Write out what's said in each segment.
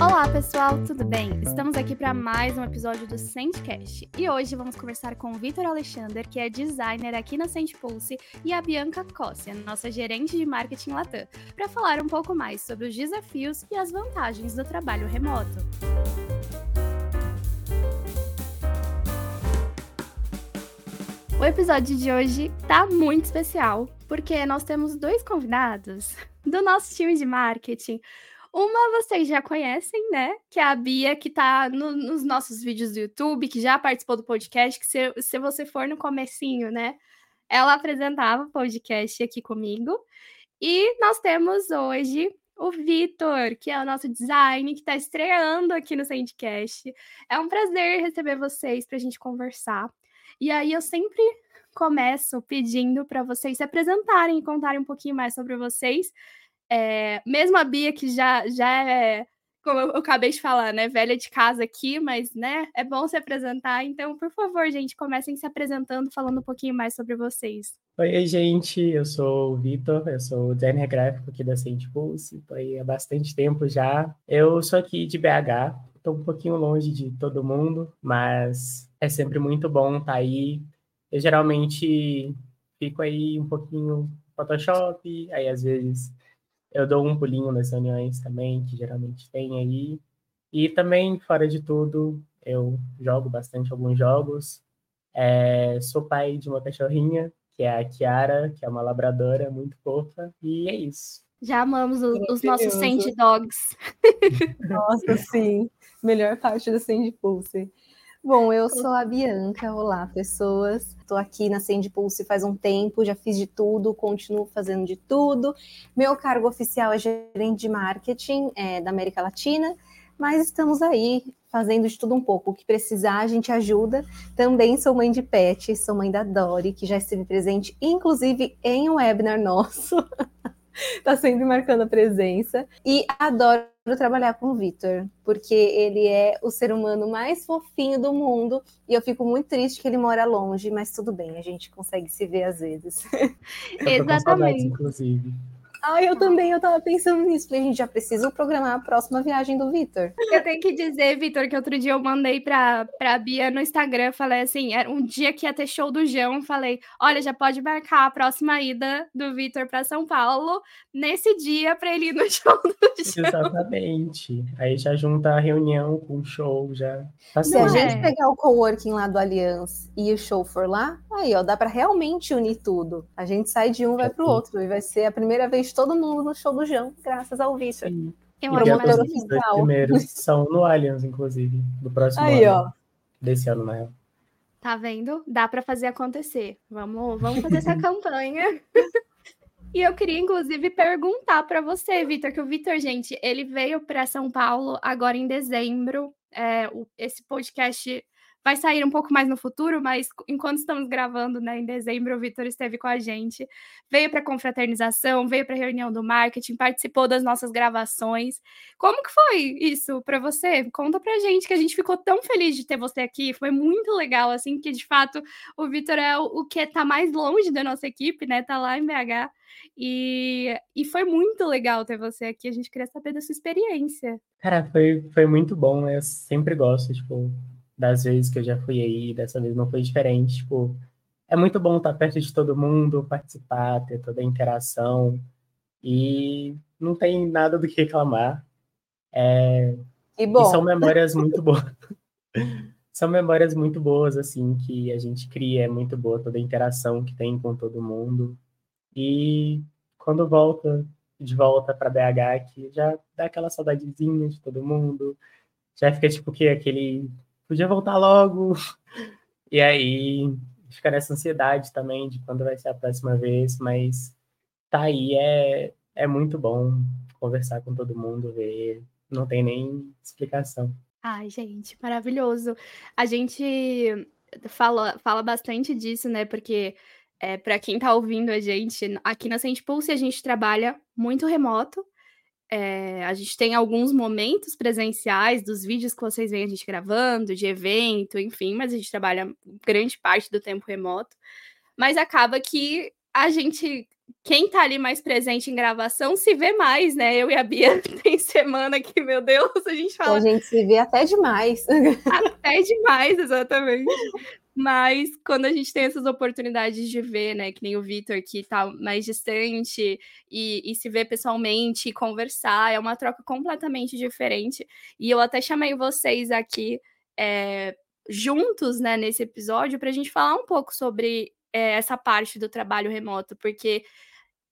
Olá, pessoal, tudo bem? Estamos aqui para mais um episódio do Sendcast e hoje vamos conversar com o Vitor Alexander, que é designer aqui na Sendpulse, e a Bianca Cossia, nossa gerente de marketing Latam, para falar um pouco mais sobre os desafios e as vantagens do trabalho remoto. O episódio de hoje tá muito especial, porque nós temos dois convidados do nosso time de marketing. Uma vocês já conhecem, né? Que é a Bia, que tá no, nos nossos vídeos do YouTube, que já participou do podcast, que se, se você for no comecinho, né? Ela apresentava o podcast aqui comigo. E nós temos hoje o Vitor, que é o nosso design, que está estreando aqui no Sandcast. É um prazer receber vocês para a gente conversar. E aí eu sempre começo pedindo para vocês se apresentarem e contarem um pouquinho mais sobre vocês. É, mesmo a Bia, que já, já é, como eu, acabei de falar, né, velha de casa aqui, mas, né, é bom se apresentar. Então, por favor, gente, comecem se apresentando, falando um pouquinho mais sobre vocês. Oi, gente, eu sou o Vitor, eu sou designer gráfico aqui da Saint Pulse, estou aí há bastante tempo já. Eu sou aqui de BH, estou um pouquinho longe de todo mundo, mas é sempre muito bom estar tá aí. Eu geralmente fico aí um pouquinho Photoshop, aí às vezes eu dou um pulinho nas reuniões também, que geralmente tem aí. E também, fora de tudo, eu jogo bastante alguns jogos. É, sou pai de uma cachorrinha, que é a Kiara, que é uma labradora muito fofa, e é isso. Já amamos o, os nossos Sand Dogs. Nossa, sim. Melhor parte do Sand Pulse. Bom, eu sou a Bianca. Olá, pessoas. Estou aqui na Send Pulse faz um tempo, já fiz de tudo, continuo fazendo de tudo. Meu cargo oficial é gerente de marketing é, da América Latina, mas estamos aí fazendo de tudo um pouco. O que precisar, a gente ajuda. Também sou mãe de pet, sou mãe da Dori, que já esteve presente, inclusive em um webinar nosso. Está sempre marcando a presença. E adoro trabalhar com o Vitor, porque ele é o ser humano mais fofinho do mundo e eu fico muito triste que ele mora longe, mas tudo bem, a gente consegue se ver às vezes. Exatamente. inclusive. Ah, eu também, eu tava pensando nisso. Falei, a gente já precisa programar a próxima viagem do Vitor. Eu tenho que dizer, Vitor, que outro dia eu mandei pra, pra Bia no Instagram, falei assim, era um dia que ia ter show do João, falei, olha, já pode marcar a próxima ida do Vitor para São Paulo, nesse dia para ele ir no show do João. Exatamente. Aí já junta a reunião com o show, já. Tá Se a gente é. pegar o coworking lá do Aliança e o show for lá, aí, ó, dá para realmente unir tudo. A gente sai de um, vai pro outro, e vai ser a primeira vez todo mundo no show do João, graças ao Vitor. Eu amo mais os dois primeiros são no Allianz, inclusive, do próximo Aí, ano. Ó. Desse ano, na real. Tá vendo? Dá para fazer acontecer. Vamos, vamos fazer essa campanha. E eu queria, inclusive, perguntar para você, Vitor, que o Vitor, gente, ele veio para São Paulo agora em dezembro. É, o, esse podcast vai sair um pouco mais no futuro, mas enquanto estamos gravando, né, em dezembro, o Vitor esteve com a gente, veio para a confraternização, veio para a reunião do marketing, participou das nossas gravações. Como que foi isso para você? Conta pra gente que a gente ficou tão feliz de ter você aqui, foi muito legal assim, que de fato o Vitor é o, que está mais longe da nossa equipe, né? Tá lá em BH. E, e foi muito legal ter você aqui. A gente queria saber da sua experiência. Cara, foi, foi muito bom. Né? Eu sempre gosto, tipo, das vezes que eu já fui aí, dessa vez não foi diferente. Tipo, é muito bom estar perto de todo mundo, participar, ter toda a interação e não tem nada do que reclamar. É, e, bom. E são memórias muito boas. são memórias muito boas, assim, que a gente cria, é muito boa toda a interação que tem com todo mundo. E quando volta de volta para BH, que já dá aquela saudadezinha de todo mundo, já fica tipo que aquele podia voltar logo. E aí fica nessa ansiedade também de quando vai ser a próxima vez, mas tá aí, é, é muito bom conversar com todo mundo, ver, não tem nem explicação. Ai, gente, maravilhoso. A gente fala, fala bastante disso, né? Porque é, para quem está ouvindo a gente, aqui na Sente Pulse a gente trabalha muito remoto, é, a gente tem alguns momentos presenciais dos vídeos que vocês veem a gente gravando, de evento, enfim, mas a gente trabalha grande parte do tempo remoto. Mas acaba que a gente quem tá ali mais presente em gravação se vê mais, né? Eu e a Bia tem semana que, meu Deus, a gente fala. A gente se vê até demais. Até demais, exatamente. Mas quando a gente tem essas oportunidades de ver, né, que nem o Vitor que tá mais distante e, e, se ver pessoalmente e conversar, é uma troca completamente diferente. E eu até chamei vocês aqui é, juntos, né, nesse episódio, para a gente falar um pouco sobre é, essa parte do trabalho remoto, porque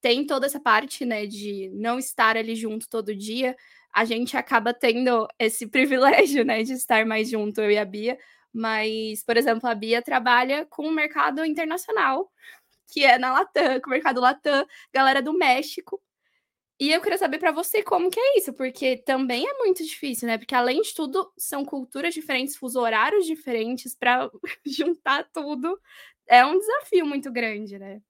tem toda essa parte, né, de não estar ali junto todo dia, a gente acaba tendo esse privilégio, né, de estar mais junto, eu e a Bia, mas, por exemplo, a Bia trabalha com o mercado internacional, que é na Latam, com o mercado Latam, galera do México, e eu queria saber para você como que é isso, porque também é muito difícil, né? Porque além de tudo, são culturas diferentes, fuso horários diferentes para juntar tudo. É um desafio muito grande, né?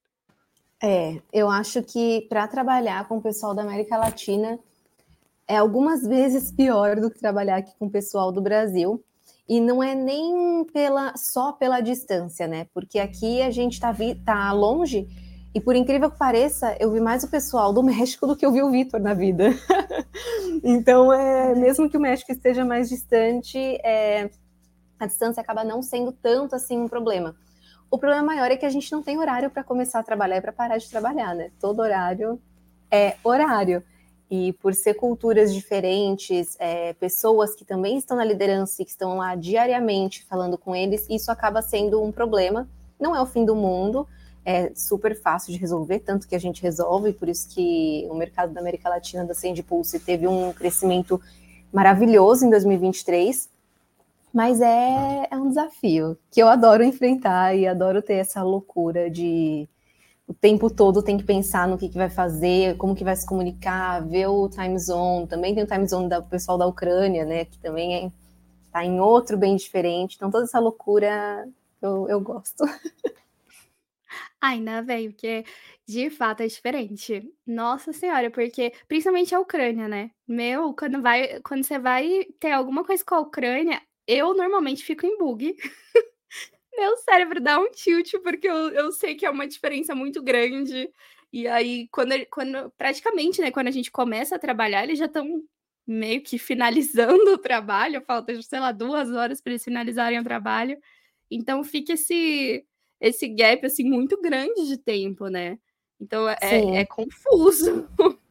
É, eu acho que para trabalhar com o pessoal da América Latina é algumas vezes pior do que trabalhar aqui com o pessoal do Brasil. E não é nem pela só pela distância, né? Porque aqui a gente está tá longe e por incrível que pareça, eu vi mais o pessoal do México do que eu vi o Vitor na vida. então, é, mesmo que o México esteja mais distante, é, a distância acaba não sendo tanto assim um problema. O problema maior é que a gente não tem horário para começar a trabalhar e para parar de trabalhar, né? Todo horário é horário. E por ser culturas diferentes, é, pessoas que também estão na liderança e que estão lá diariamente falando com eles, isso acaba sendo um problema. Não é o fim do mundo, é super fácil de resolver, tanto que a gente resolve, por isso que o mercado da América Latina da Send Pulse teve um crescimento maravilhoso em 2023, mas é, é um desafio que eu adoro enfrentar e adoro ter essa loucura de o tempo todo tem que pensar no que, que vai fazer, como que vai se comunicar, ver o time zone, também tem o time zone do pessoal da Ucrânia, né, que também está é, tá em outro bem diferente, então toda essa loucura eu, eu gosto. Ainda bem, porque de fato é diferente. Nossa senhora, porque principalmente a Ucrânia, né? Meu, quando vai, quando você vai ter alguma coisa com a Ucrânia, eu normalmente fico em bug. Meu cérebro dá um tilt, porque eu, eu sei que é uma diferença muito grande. E aí, quando, quando praticamente, né, quando a gente começa a trabalhar, eles já estão meio que finalizando o trabalho, falta, sei lá, duas horas para eles finalizarem o trabalho. Então fica esse esse gap assim muito grande de tempo, né? Então é, é confuso.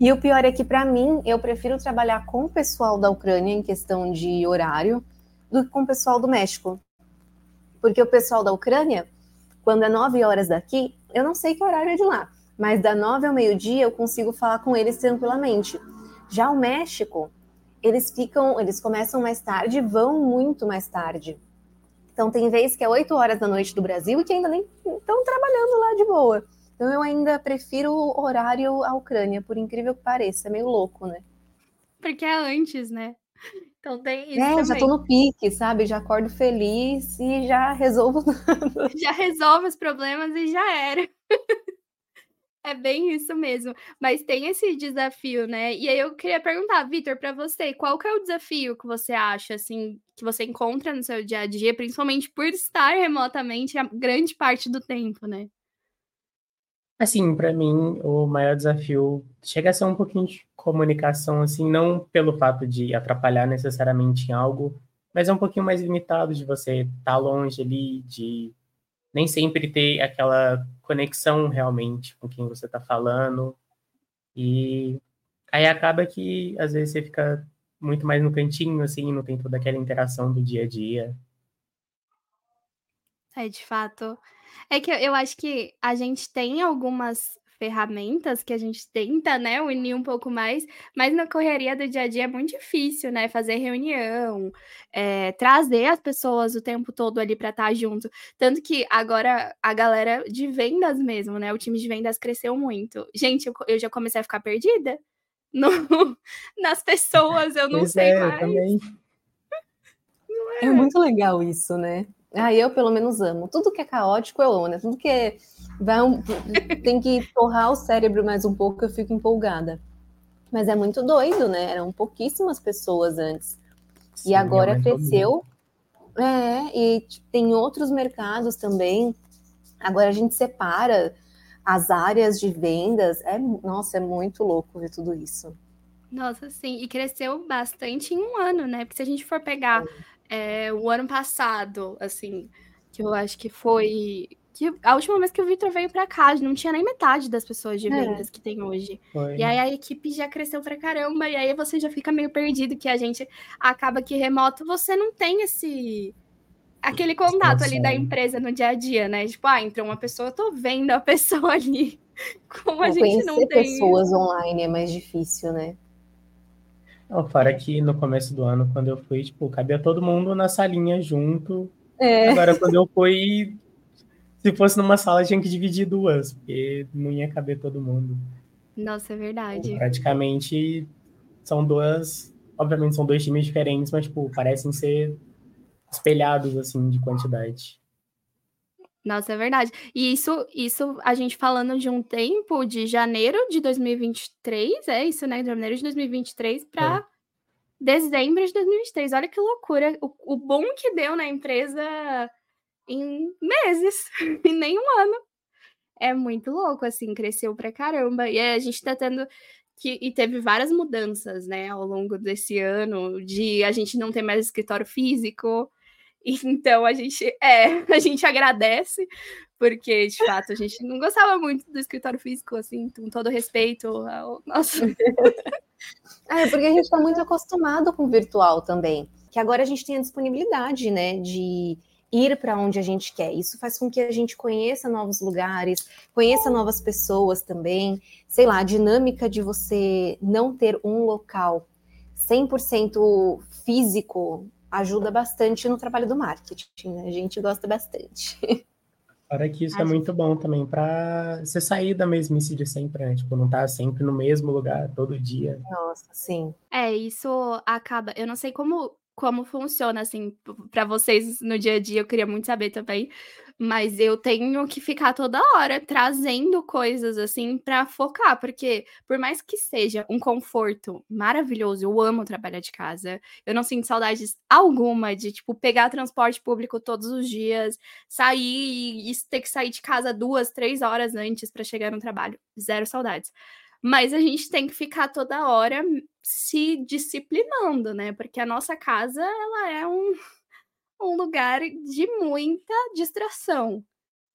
E o pior é que para mim eu prefiro trabalhar com o pessoal da Ucrânia em questão de horário do que com o pessoal do México, porque o pessoal da Ucrânia, quando é nove horas daqui, eu não sei que horário é de lá, mas da nove ao meio dia eu consigo falar com eles tranquilamente. Já o México, eles ficam, eles começam mais tarde, vão muito mais tarde. Então, tem vez que é 8 horas da noite do Brasil e que ainda nem estão trabalhando lá de boa. Então, eu ainda prefiro o horário à Ucrânia, por incrível que pareça. É meio louco, né? Porque é antes, né? Então tem isso. É, também. já tô no pique, sabe? Já acordo feliz e já resolvo Já resolve os problemas e já era. É bem isso mesmo. Mas tem esse desafio, né? E aí eu queria perguntar, Vitor, para você, qual que é o desafio que você acha, assim, que você encontra no seu dia a dia, principalmente por estar remotamente a grande parte do tempo, né? Assim, para mim, o maior desafio chega a ser um pouquinho de comunicação, assim, não pelo fato de atrapalhar necessariamente em algo, mas é um pouquinho mais limitado de você estar tá longe ali, de nem sempre ter aquela conexão realmente com quem você está falando. E aí acaba que às vezes você fica muito mais no cantinho, assim, não tem toda aquela interação do dia a dia. É, de fato. É que eu acho que a gente tem algumas ferramentas que a gente tenta, né, unir um pouco mais, mas na correria do dia a dia é muito difícil, né, fazer reunião, é, trazer as pessoas o tempo todo ali para estar tá junto. Tanto que agora a galera de vendas mesmo, né, o time de vendas cresceu muito. Gente, eu, eu já comecei a ficar perdida no, nas pessoas, eu não pois sei é, mais. Também. É. é muito legal isso, né? Ah, eu pelo menos amo. Tudo que é caótico eu amo, né? Tudo que é vai um, tem que torrar o cérebro mais um pouco, eu fico empolgada. Mas é muito doido, né? Eram pouquíssimas pessoas antes. Sim, e agora cresceu. É, e tem outros mercados também. Agora a gente separa as áreas de vendas, é, nossa, é muito louco ver tudo isso. Nossa, sim, e cresceu bastante em um ano, né? Porque se a gente for pegar é, o ano passado, assim, que eu acho que foi que a última vez que o Victor veio para cá, não tinha nem metade das pessoas de é. vendas é. que tem hoje. Foi. E aí a equipe já cresceu pra caramba, e aí você já fica meio perdido, que a gente acaba que remoto, você não tem esse aquele contato ali da empresa no dia a dia, né? Tipo, ah, entrou uma pessoa, eu tô vendo a pessoa ali. Como a gente não tem. pessoas online é mais difícil, né? Não, fora que no começo do ano, quando eu fui, tipo, cabia todo mundo na salinha junto. É. Agora, quando eu fui, se fosse numa sala, tinha que dividir duas, porque não ia caber todo mundo. Nossa, é verdade. praticamente são duas. Obviamente são dois times diferentes, mas, tipo, parecem ser espelhados, assim, de quantidade. Nossa, é verdade. E isso, isso a gente falando de um tempo de janeiro de 2023, é isso, né? De janeiro de 2023 para é. dezembro de 2023. Olha que loucura. O, o bom que deu na empresa em meses, em nenhum ano. É muito louco, assim, cresceu pra caramba. E a gente tá tendo que. E teve várias mudanças, né, ao longo desse ano, de a gente não ter mais escritório físico. Então a gente é, a gente agradece, porque de fato a gente não gostava muito do escritório físico, assim, com todo respeito ao nosso. é, porque a gente está muito acostumado com o virtual também. Que agora a gente tem a disponibilidade, né, de ir para onde a gente quer. Isso faz com que a gente conheça novos lugares, conheça novas pessoas também. Sei lá, a dinâmica de você não ter um local 100% físico ajuda bastante no trabalho do marketing. Né? A gente gosta bastante. Para que isso é muito bom também para você sair da mesmice de sempre, né? Tipo, não estar tá sempre no mesmo lugar todo dia. Nossa, sim. É, isso acaba. Eu não sei como como funciona, assim, para vocês no dia a dia, eu queria muito saber também. Mas eu tenho que ficar toda hora trazendo coisas, assim, para focar, porque por mais que seja um conforto maravilhoso, eu amo trabalhar de casa, eu não sinto saudades alguma de, tipo, pegar transporte público todos os dias, sair e ter que sair de casa duas, três horas antes para chegar no trabalho. Zero saudades. Mas a gente tem que ficar toda hora se disciplinando, né? Porque a nossa casa, ela é um, um lugar de muita distração,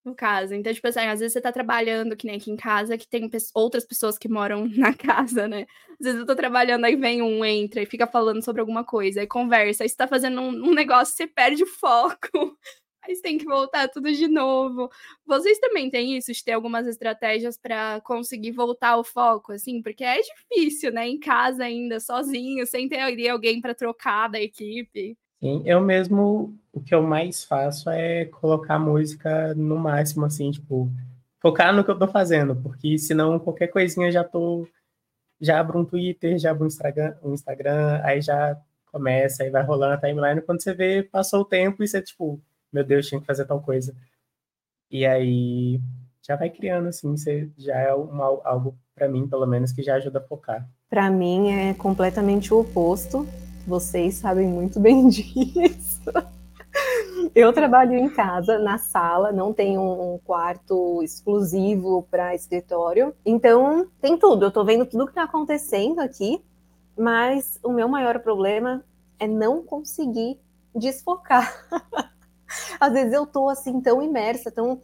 no caso. Então, tipo assim, às vezes você tá trabalhando, que nem aqui em casa, que tem outras pessoas que moram na casa, né? Às vezes eu tô trabalhando, aí vem um, entra e fica falando sobre alguma coisa, aí conversa, aí você tá fazendo um, um negócio, você perde o foco. Aí você tem que voltar tudo de novo. Vocês também têm isso, de ter algumas estratégias para conseguir voltar o foco, assim? Porque é difícil, né? Em casa ainda, sozinho, sem ter alguém para trocar da equipe. Sim, eu mesmo, o que eu mais faço é colocar música no máximo, assim, tipo, focar no que eu tô fazendo, porque senão qualquer coisinha já tô, já abro um Twitter, já abro um Instagram, um Instagram aí já começa, aí vai rolando a timeline, quando você vê, passou o tempo e você, tipo, meu Deus, tinha que fazer tal coisa. E aí já vai criando, assim, você já é uma, algo, para mim, pelo menos, que já ajuda a focar. Para mim é completamente o oposto. Vocês sabem muito bem disso. Eu trabalho em casa, na sala, não tenho um quarto exclusivo para escritório. Então, tem tudo. Eu estou vendo tudo que está acontecendo aqui, mas o meu maior problema é não conseguir desfocar. Às vezes eu tô assim tão imersa, tão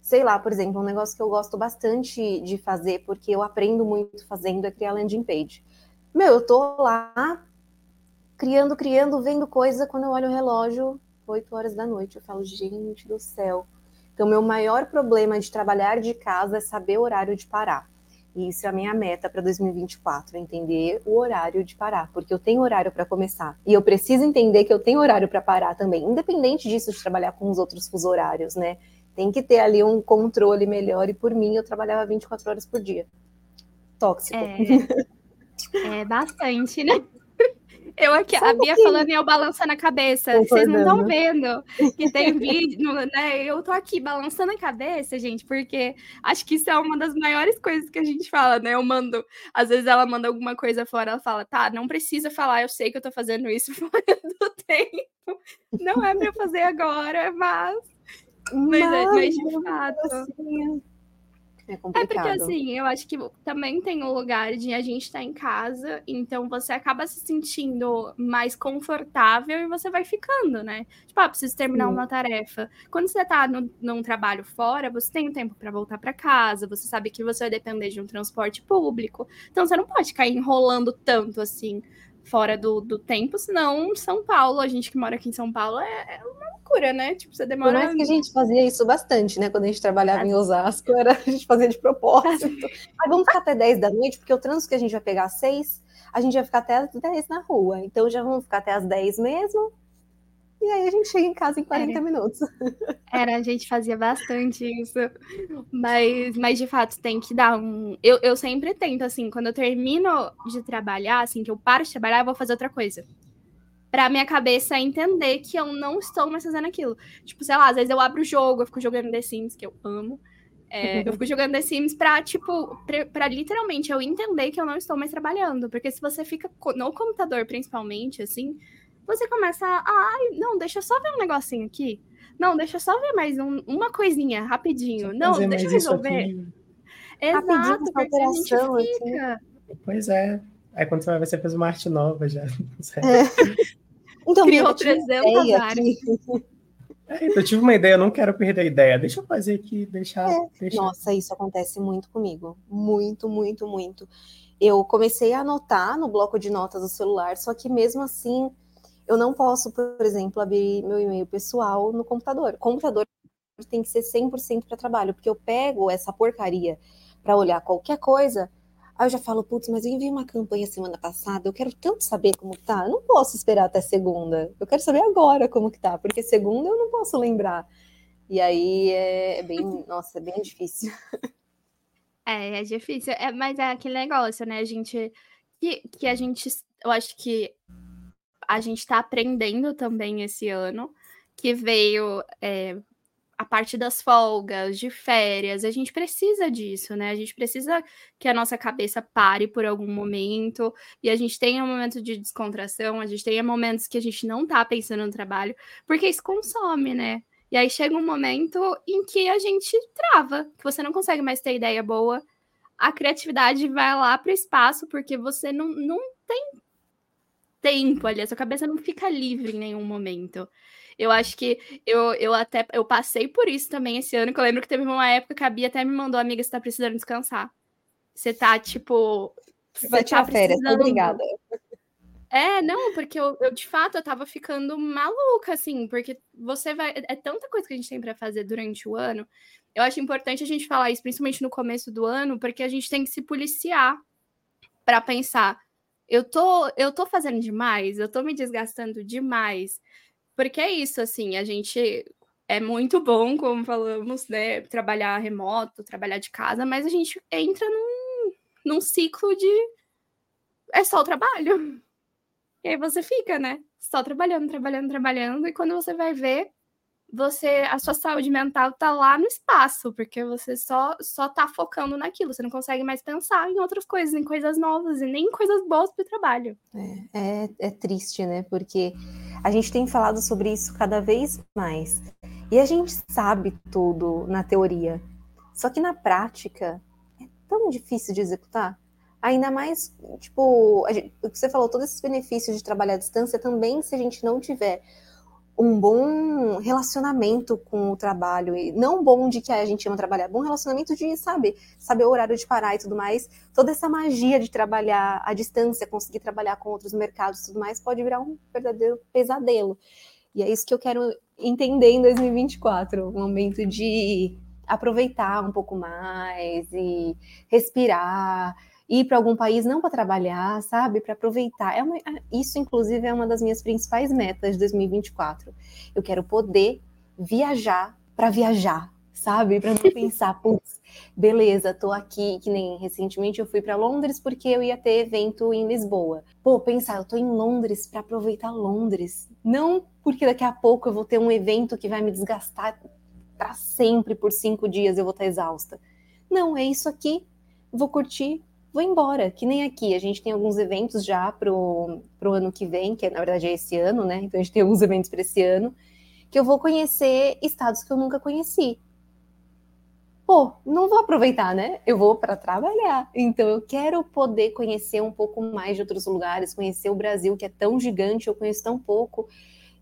sei lá, por exemplo, um negócio que eu gosto bastante de fazer, porque eu aprendo muito fazendo, é criar landing page. Meu, eu tô lá criando, criando, vendo coisa, quando eu olho o relógio, 8 horas da noite, eu falo, gente do céu. Então, meu maior problema de trabalhar de casa é saber o horário de parar. E isso é a minha meta para 2024, entender o horário de parar, porque eu tenho horário para começar. E eu preciso entender que eu tenho horário para parar também, independente disso de trabalhar com os outros fuso horários, né? Tem que ter ali um controle melhor e por mim eu trabalhava 24 horas por dia. Tóxico. É, é bastante, né? Eu aqui, Só a Bia falando e eu balançando a cabeça. Vocês não estão vendo que tem vídeo, né? Eu tô aqui balançando a cabeça, gente, porque acho que isso é uma das maiores coisas que a gente fala, né? Eu mando, às vezes ela manda alguma coisa fora, ela fala, tá, não precisa falar, eu sei que eu tô fazendo isso fora do tempo. Não é pra eu fazer agora, mas. Mas, é, mas de fato. Assim, É complicado. É porque assim, eu acho que também tem um lugar de a gente estar tá em casa, então você acaba se sentindo mais confortável e você vai ficando, né? Tipo, ah, preciso terminar Sim. uma tarefa. Quando você tá no, num trabalho fora, você tem tempo para voltar para casa, você sabe que você vai depender de um transporte público. Então você não pode ficar enrolando tanto assim fora do, do tempo, senão São Paulo, a gente que mora aqui em São Paulo, é, é uma loucura, né? Tipo, você demora. Por mais que a gente fazia isso bastante, né? Quando a gente trabalhava em Osasco, era, a gente fazia de propósito. Mas vamos ficar até 10 da noite, porque o trânsito que a gente vai pegar às 6, a gente vai ficar até às 10 na rua. Então já vamos ficar até às 10 mesmo. E aí a gente chega em casa em 40 Era. minutos. Era, a gente fazia bastante isso. Mas, mas de fato, tem que dar um. Eu, eu sempre tento, assim, quando eu termino de trabalhar, assim, que eu paro de trabalhar, eu vou fazer outra coisa. Pra minha cabeça entender que eu não estou mais fazendo aquilo. Tipo, sei lá, às vezes eu abro o jogo, eu fico jogando The Sims, que eu amo. É, eu fico jogando The Sims pra, tipo, pra, pra, literalmente eu entender que eu não estou mais trabalhando. Porque se você fica no computador, principalmente, assim, você começa a. Ai, não, deixa eu só ver um negocinho aqui. Não, deixa eu só ver mais um, uma coisinha, rapidinho. Não, deixa eu resolver. Exato, porque a gente fica. Assim. Pois é. Aí quando você vai ver, você fez uma arte nova já. É. Então, Criou 300 áreas. É, eu tive uma ideia, eu não quero perder a ideia. Deixa eu fazer aqui, deixar, é. deixar. Nossa, isso acontece muito comigo. Muito, muito, muito. Eu comecei a anotar no bloco de notas do celular, só que mesmo assim eu não posso, por exemplo, abrir meu e-mail pessoal no computador. O computador tem que ser 100% para trabalho, porque eu pego essa porcaria para olhar qualquer coisa, aí eu já falo, putz, mas eu enviei uma campanha semana passada, eu quero tanto saber como tá, eu não posso esperar até segunda, eu quero saber agora como que tá, porque segunda eu não posso lembrar. E aí é, é bem, nossa, é bem difícil. É, é difícil, é, mas é aquele negócio, né, a gente, que, que a gente, eu acho que a gente está aprendendo também esse ano, que veio é, a parte das folgas, de férias, a gente precisa disso, né? A gente precisa que a nossa cabeça pare por algum momento e a gente tenha um momento de descontração, a gente tenha momentos que a gente não tá pensando no trabalho, porque isso consome, né? E aí chega um momento em que a gente trava, que você não consegue mais ter ideia boa, a criatividade vai lá para o espaço, porque você não, não tem tempo ali, a sua cabeça não fica livre em nenhum momento. Eu acho que eu, eu até eu passei por isso também esse ano, que eu lembro que teve uma época que a Bia até me mandou, amiga, você tá precisando descansar. Você tá, tipo. Você vai tirar tá férias, obrigada. É, não, porque eu, eu, de fato eu tava ficando maluca, assim, porque você vai. É tanta coisa que a gente tem para fazer durante o ano. Eu acho importante a gente falar isso, principalmente no começo do ano, porque a gente tem que se policiar para pensar eu tô, eu tô fazendo demais, eu tô me desgastando demais. Porque é isso, assim, a gente é muito bom, como falamos, né? Trabalhar remoto, trabalhar de casa, mas a gente entra num, num ciclo de é só o trabalho. E aí você fica, né? Só trabalhando, trabalhando, trabalhando, e quando você vai ver, você a sua saúde mental tá lá no espaço, porque você só só tá focando naquilo, você não consegue mais pensar em outras coisas, em coisas novas e nem em coisas boas para o trabalho. É, é, é triste, né? Porque a gente tem falado sobre isso cada vez mais. E a gente sabe tudo na teoria. Só que na prática é tão difícil de executar. Ainda mais, tipo, gente, o que você falou, todos esses benefícios de trabalhar à distância também, se a gente não tiver um bom relacionamento com o trabalho, e não bom de que a gente ama trabalhar, bom relacionamento de, sabe, saber o horário de parar e tudo mais. Toda essa magia de trabalhar à distância, conseguir trabalhar com outros mercados e tudo mais, pode virar um verdadeiro pesadelo. E é isso que eu quero entender em 2024, um momento de aproveitar um pouco mais e respirar, ir para algum país não para trabalhar, sabe, para aproveitar. É uma, isso, inclusive, é uma das minhas principais metas de 2024. Eu quero poder viajar para viajar, sabe, para não pensar, putz, beleza, tô aqui, que nem recentemente eu fui para Londres porque eu ia ter evento em Lisboa. Pô, pensar, eu tô em Londres para aproveitar Londres, não porque daqui a pouco eu vou ter um evento que vai me desgastar para sempre por cinco dias eu vou estar exausta. Não, é isso aqui. Vou curtir, vou embora. Que nem aqui, a gente tem alguns eventos já pro, pro ano que vem, que na verdade é esse ano, né? Então a gente tem alguns eventos para esse ano, que eu vou conhecer estados que eu nunca conheci. pô, não vou aproveitar, né? Eu vou para trabalhar. Então eu quero poder conhecer um pouco mais de outros lugares, conhecer o Brasil, que é tão gigante, eu conheço tão pouco.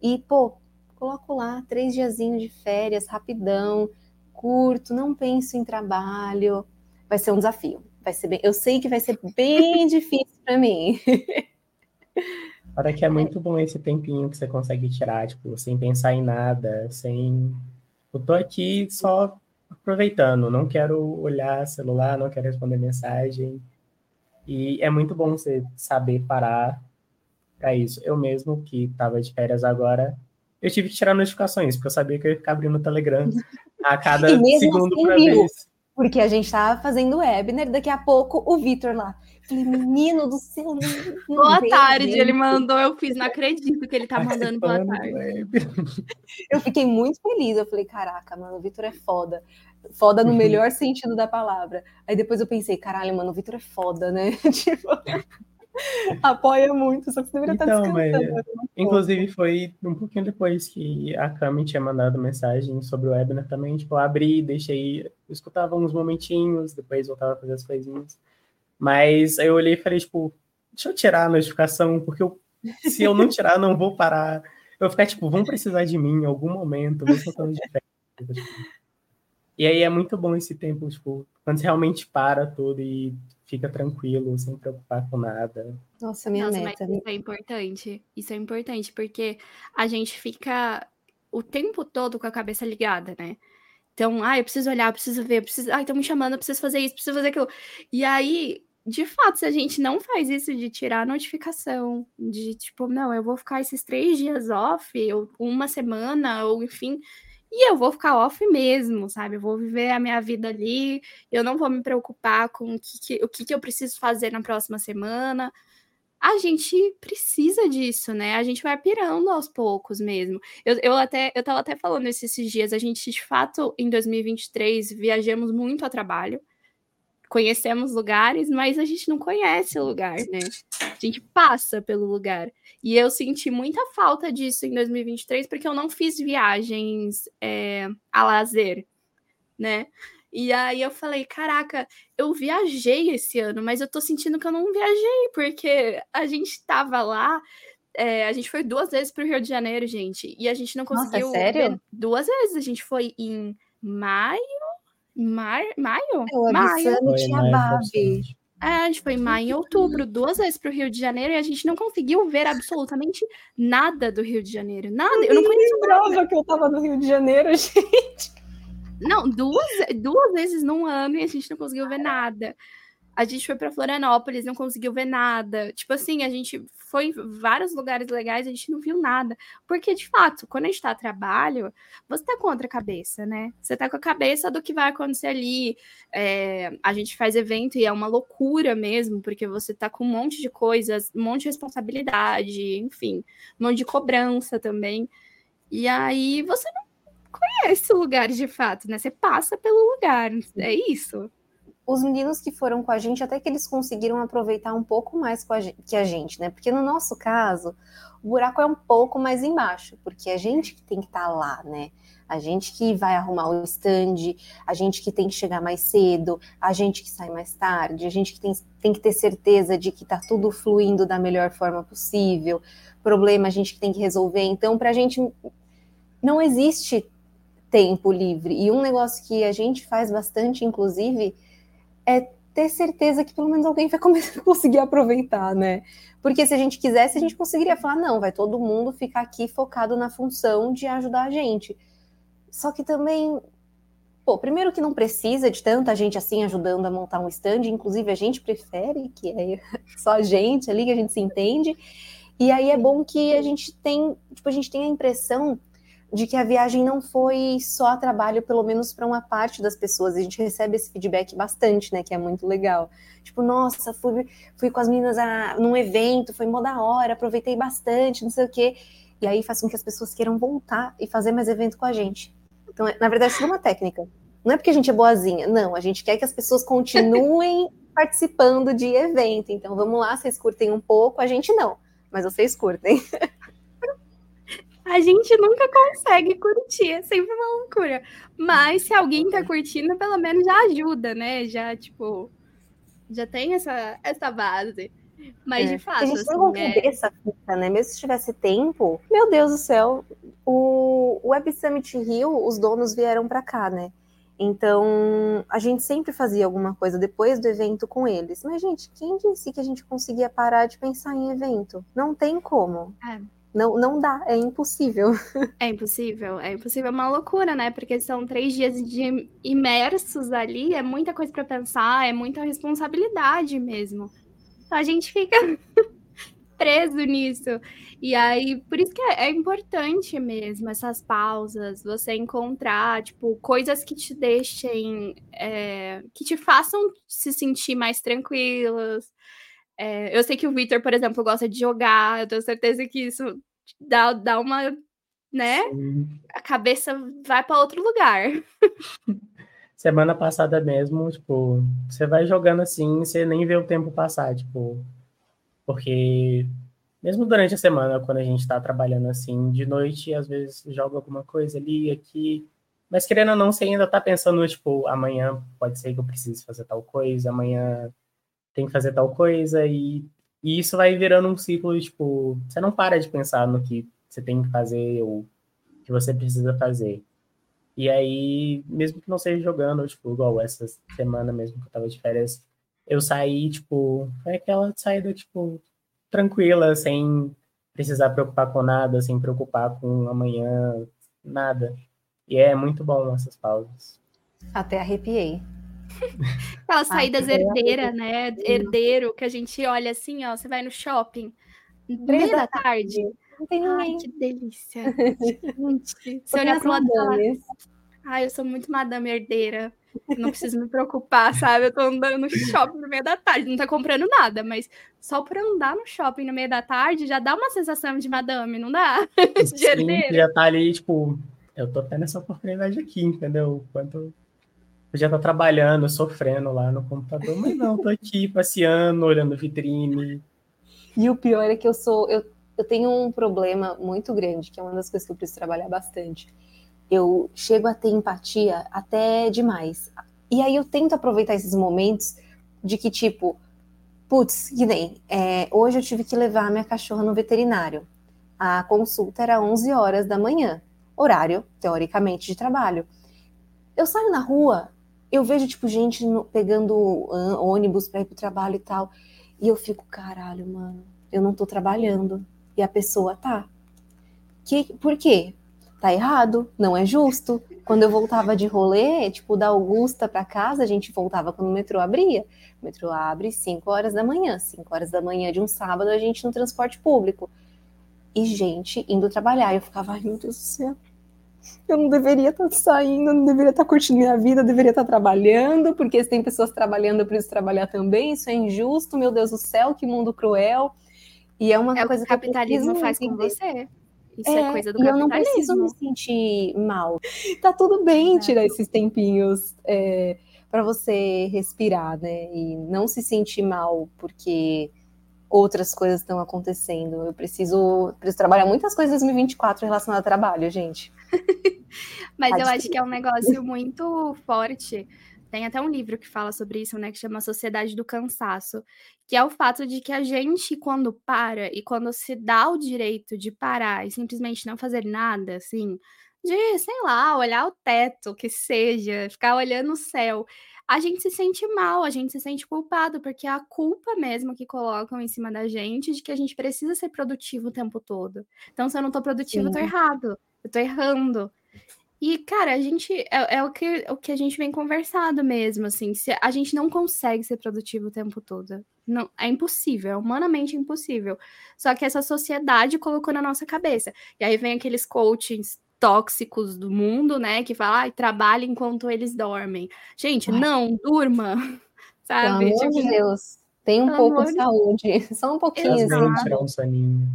E, pô, coloco lá três diazinhos de férias, rapidão, curto, não penso em trabalho. Vai ser um desafio. Vai ser bem, eu sei que vai ser bem difícil para mim. Para que é muito bom esse tempinho que você consegue tirar, tipo, sem pensar em nada, sem. Eu tô aqui só aproveitando, não quero olhar celular, não quero responder mensagem. E é muito bom você saber parar para isso. Eu mesmo, que estava de férias agora, eu tive que tirar notificações, porque eu sabia que eu ia ficar abrindo o Telegram a cada segundo assim, para vez. Porque a gente estava fazendo webinar, daqui a pouco o Vitor lá. Falei, menino do céu, não, não Boa tarde, ele mandou, eu fiz, não acredito que ele tá mandando boa tarde. Eu fiquei muito feliz, eu falei, caraca, mano, o Vitor é foda. Foda no melhor sentido da palavra. Aí depois eu pensei, caralho, mano, o Vitor é foda, né? tipo, apoia muito, só que você deveria então, estar descansando. Mas, né? inclusive, foi um pouquinho depois que a Cami tinha mandado mensagem sobre o webinar também, tipo, eu abri, deixei, eu escutava uns momentinhos, depois voltava a fazer as coisinhas. Mas aí eu olhei e falei, tipo, deixa eu tirar a notificação, porque eu, se eu não tirar, não vou parar. Eu vou ficar, tipo, vão precisar de mim em algum momento, mesmo estando de férias. E aí é muito bom esse tempo, tipo, quando você realmente para tudo e fica tranquilo, sem preocupar com nada. Nossa, minha Nossa, meta. isso é importante. Isso é importante, porque a gente fica o tempo todo com a cabeça ligada, né? Então, ah, eu preciso olhar, eu preciso ver, eu preciso. Ah, estão me chamando, eu preciso fazer isso, preciso fazer aquilo. E aí, de fato, se a gente não faz isso de tirar a notificação, de tipo, não, eu vou ficar esses três dias off, ou uma semana, ou enfim, e eu vou ficar off mesmo, sabe? Eu vou viver a minha vida ali, eu não vou me preocupar com o que, que o que, que eu preciso fazer na próxima semana. A gente precisa disso, né? A gente vai pirando aos poucos mesmo. Eu, eu até eu tava até falando isso esses dias, a gente de fato em 2023 viajamos muito a trabalho conhecemos lugares, mas a gente não conhece o lugar, né? A gente passa pelo lugar. E eu senti muita falta disso em 2023, porque eu não fiz viagens é, a lazer, né? E aí eu falei, caraca, eu viajei esse ano, mas eu tô sentindo que eu não viajei, porque a gente tava lá, é, a gente foi duas vezes pro Rio de Janeiro, gente, e a gente não conseguiu. Nossa, sério? Duas vezes. A gente foi em maio Mar... Maio? Eu maio. tinha Barbie. É, a gente foi em maio e outubro, duas vezes para o Rio de Janeiro, e a gente não conseguiu ver absolutamente nada do Rio de Janeiro. Nada. Eu não conheço nada. que eu tava no Rio de Janeiro, gente. Não, duas, duas vezes num ano e a gente não conseguiu ver nada. A gente foi para Florianópolis, não conseguiu ver nada. Tipo assim, a gente foi em vários lugares legais, a gente não viu nada. Porque, de fato, quando a gente está a trabalho, você tá com outra cabeça, né? Você tá com a cabeça do que vai acontecer ali. É, a gente faz evento e é uma loucura mesmo, porque você tá com um monte de coisas, um monte de responsabilidade, enfim, um monte de cobrança também. E aí você não conhece o lugar de fato, né? Você passa pelo lugar, é isso os meninos que foram com a gente, até que eles conseguiram aproveitar um pouco mais a gente, que a gente, né? Porque no nosso caso, o buraco é um pouco mais embaixo, porque a gente que tem que estar tá lá, né? A gente que vai arrumar o stand, a gente que tem que chegar mais cedo, a gente que sai mais tarde, a gente que tem, tem que ter certeza de que tá tudo fluindo da melhor forma possível, problema a gente que tem que resolver. Então, para a gente não existe tempo livre. E um negócio que a gente faz bastante, inclusive, é ter certeza que pelo menos alguém vai conseguir aproveitar, né? Porque se a gente quisesse, a gente conseguiria falar, não, vai todo mundo ficar aqui focado na função de ajudar a gente. Só que também, pô, primeiro que não precisa de tanta gente assim ajudando a montar um stand, inclusive a gente prefere que é só a gente ali que a gente se entende. E aí é bom que a gente tem, tipo, a gente tem a impressão de que a viagem não foi só trabalho, pelo menos para uma parte das pessoas. A gente recebe esse feedback bastante, né? Que é muito legal. Tipo, nossa, fui, fui com as meninas a, num evento, foi mó da hora, aproveitei bastante, não sei o quê. E aí faz com que as pessoas queiram voltar e fazer mais evento com a gente. Então, é, na verdade, isso é uma técnica. Não é porque a gente é boazinha, não. A gente quer que as pessoas continuem participando de evento. Então, vamos lá, vocês curtem um pouco, a gente não. Mas vocês curtem. A gente nunca consegue curtir, é sempre uma loucura. Mas se alguém tá curtindo, pelo menos já ajuda, né? Já, tipo, já tem essa, essa base. Mas, é. de fato. A gente assim, tem é... essa fita, né? Mesmo se tivesse tempo, meu Deus do céu, o, o Web Summit Rio, os donos vieram para cá, né? Então, a gente sempre fazia alguma coisa depois do evento com eles. Mas, gente, quem disse que a gente conseguia parar de pensar em evento? Não tem como. É. Não, não dá, é impossível. É impossível, é impossível, é uma loucura, né? Porque são três dias de imersos ali, é muita coisa para pensar, é muita responsabilidade mesmo. Então, a gente fica preso nisso. E aí, por isso que é, é, importante mesmo essas pausas, você encontrar, tipo, coisas que te deixem, é, que te façam se sentir mais tranquilas. É, eu sei que o Victor, por exemplo, gosta de jogar, eu tenho certeza que isso dá, dá uma, né? Sim. A cabeça vai para outro lugar. Semana passada mesmo, tipo, você vai jogando assim, você nem vê o tempo passar, tipo, porque mesmo durante a semana, quando a gente está trabalhando assim, de noite, às vezes joga alguma coisa ali, aqui. Mas querendo ou não, você ainda está pensando, tipo, amanhã pode ser que eu precise fazer tal coisa, amanhã tem que fazer tal coisa, e, e isso vai virando um ciclo, tipo, você não para de pensar no que você tem que fazer ou que você precisa fazer. E aí, mesmo que não seja jogando, tipo, igual essa semana mesmo que eu tava de férias, eu saí, tipo, foi aquela saída, tipo, tranquila, sem precisar preocupar com nada, sem preocupar com amanhã, nada. E é muito bom essas pausas. Até arrepiei. Aquelas saídas herdeiras, né? Herdeiro, que a gente olha assim, ó, você vai no shopping, meia da tarde. Não tem ninguém. Ai, que delícia. gente, você olha pro lado e Ai, eu sou muito madame herdeira. Não preciso me preocupar, sabe? Eu tô andando no shopping no meio da tarde, não tá comprando nada, mas só por andar no shopping no meio da tarde já dá uma sensação de madame, não dá? de Sim, já tá ali, tipo, eu tô tendo essa oportunidade aqui, entendeu? Quanto eu já tô trabalhando, sofrendo lá no computador, mas não, tô aqui passeando, olhando vitrine. E o pior é que eu sou, eu, eu tenho um problema muito grande, que é uma das coisas que eu preciso trabalhar bastante eu chego a ter empatia até demais. E aí eu tento aproveitar esses momentos de que, tipo, putz, que nem, é, hoje eu tive que levar minha cachorra no veterinário. A consulta era 11 horas da manhã, horário, teoricamente, de trabalho. Eu saio na rua, eu vejo, tipo, gente no, pegando ônibus para ir pro trabalho e tal, e eu fico, caralho, mano, eu não tô trabalhando. E a pessoa tá. Que, por quê? tá errado, não é justo. Quando eu voltava de rolê, tipo, da Augusta para casa, a gente voltava quando o metrô abria. O metrô abre 5 horas da manhã, 5 horas da manhã de um sábado, a gente no transporte público. E gente indo trabalhar. Eu ficava, ai meu Deus do céu, eu não deveria estar tá saindo, não deveria estar tá curtindo minha vida, eu deveria estar tá trabalhando, porque se tem pessoas trabalhando, eu preciso trabalhar também, isso é injusto, meu Deus do céu, que mundo cruel. E é uma é coisa que o capitalismo faz com você. Isso é, é coisa do e eu não preciso me sentir mal. Tá tudo bem é. tirar esses tempinhos é, para você respirar, né? E não se sentir mal porque outras coisas estão acontecendo. Eu preciso, preciso trabalhar muitas coisas em 2024 relacionadas ao trabalho, gente. Mas eu acho que é um negócio muito forte tem até um livro que fala sobre isso, né, que chama Sociedade do Cansaço, que é o fato de que a gente, quando para e quando se dá o direito de parar e simplesmente não fazer nada, assim, de, sei lá, olhar o teto, que seja, ficar olhando o céu, a gente se sente mal, a gente se sente culpado, porque é a culpa mesmo que colocam em cima da gente de que a gente precisa ser produtivo o tempo todo. Então, se eu não tô produtivo, Sim. eu tô errado, eu tô errando. E, cara, a gente é, é, o, que, o que a gente vem conversado mesmo, assim. Se a gente não consegue ser produtivo o tempo todo. Não, é impossível, é humanamente impossível. Só que essa sociedade colocou na nossa cabeça. E aí vem aqueles coachings tóxicos do mundo, né? Que falam, ah, trabalha enquanto eles dormem. Gente, Ai. não, durma. Sabe? Pelo amor tipo, de Deus. Tem um pouco de saúde. Só um pouquinho. Exato. Um soninho.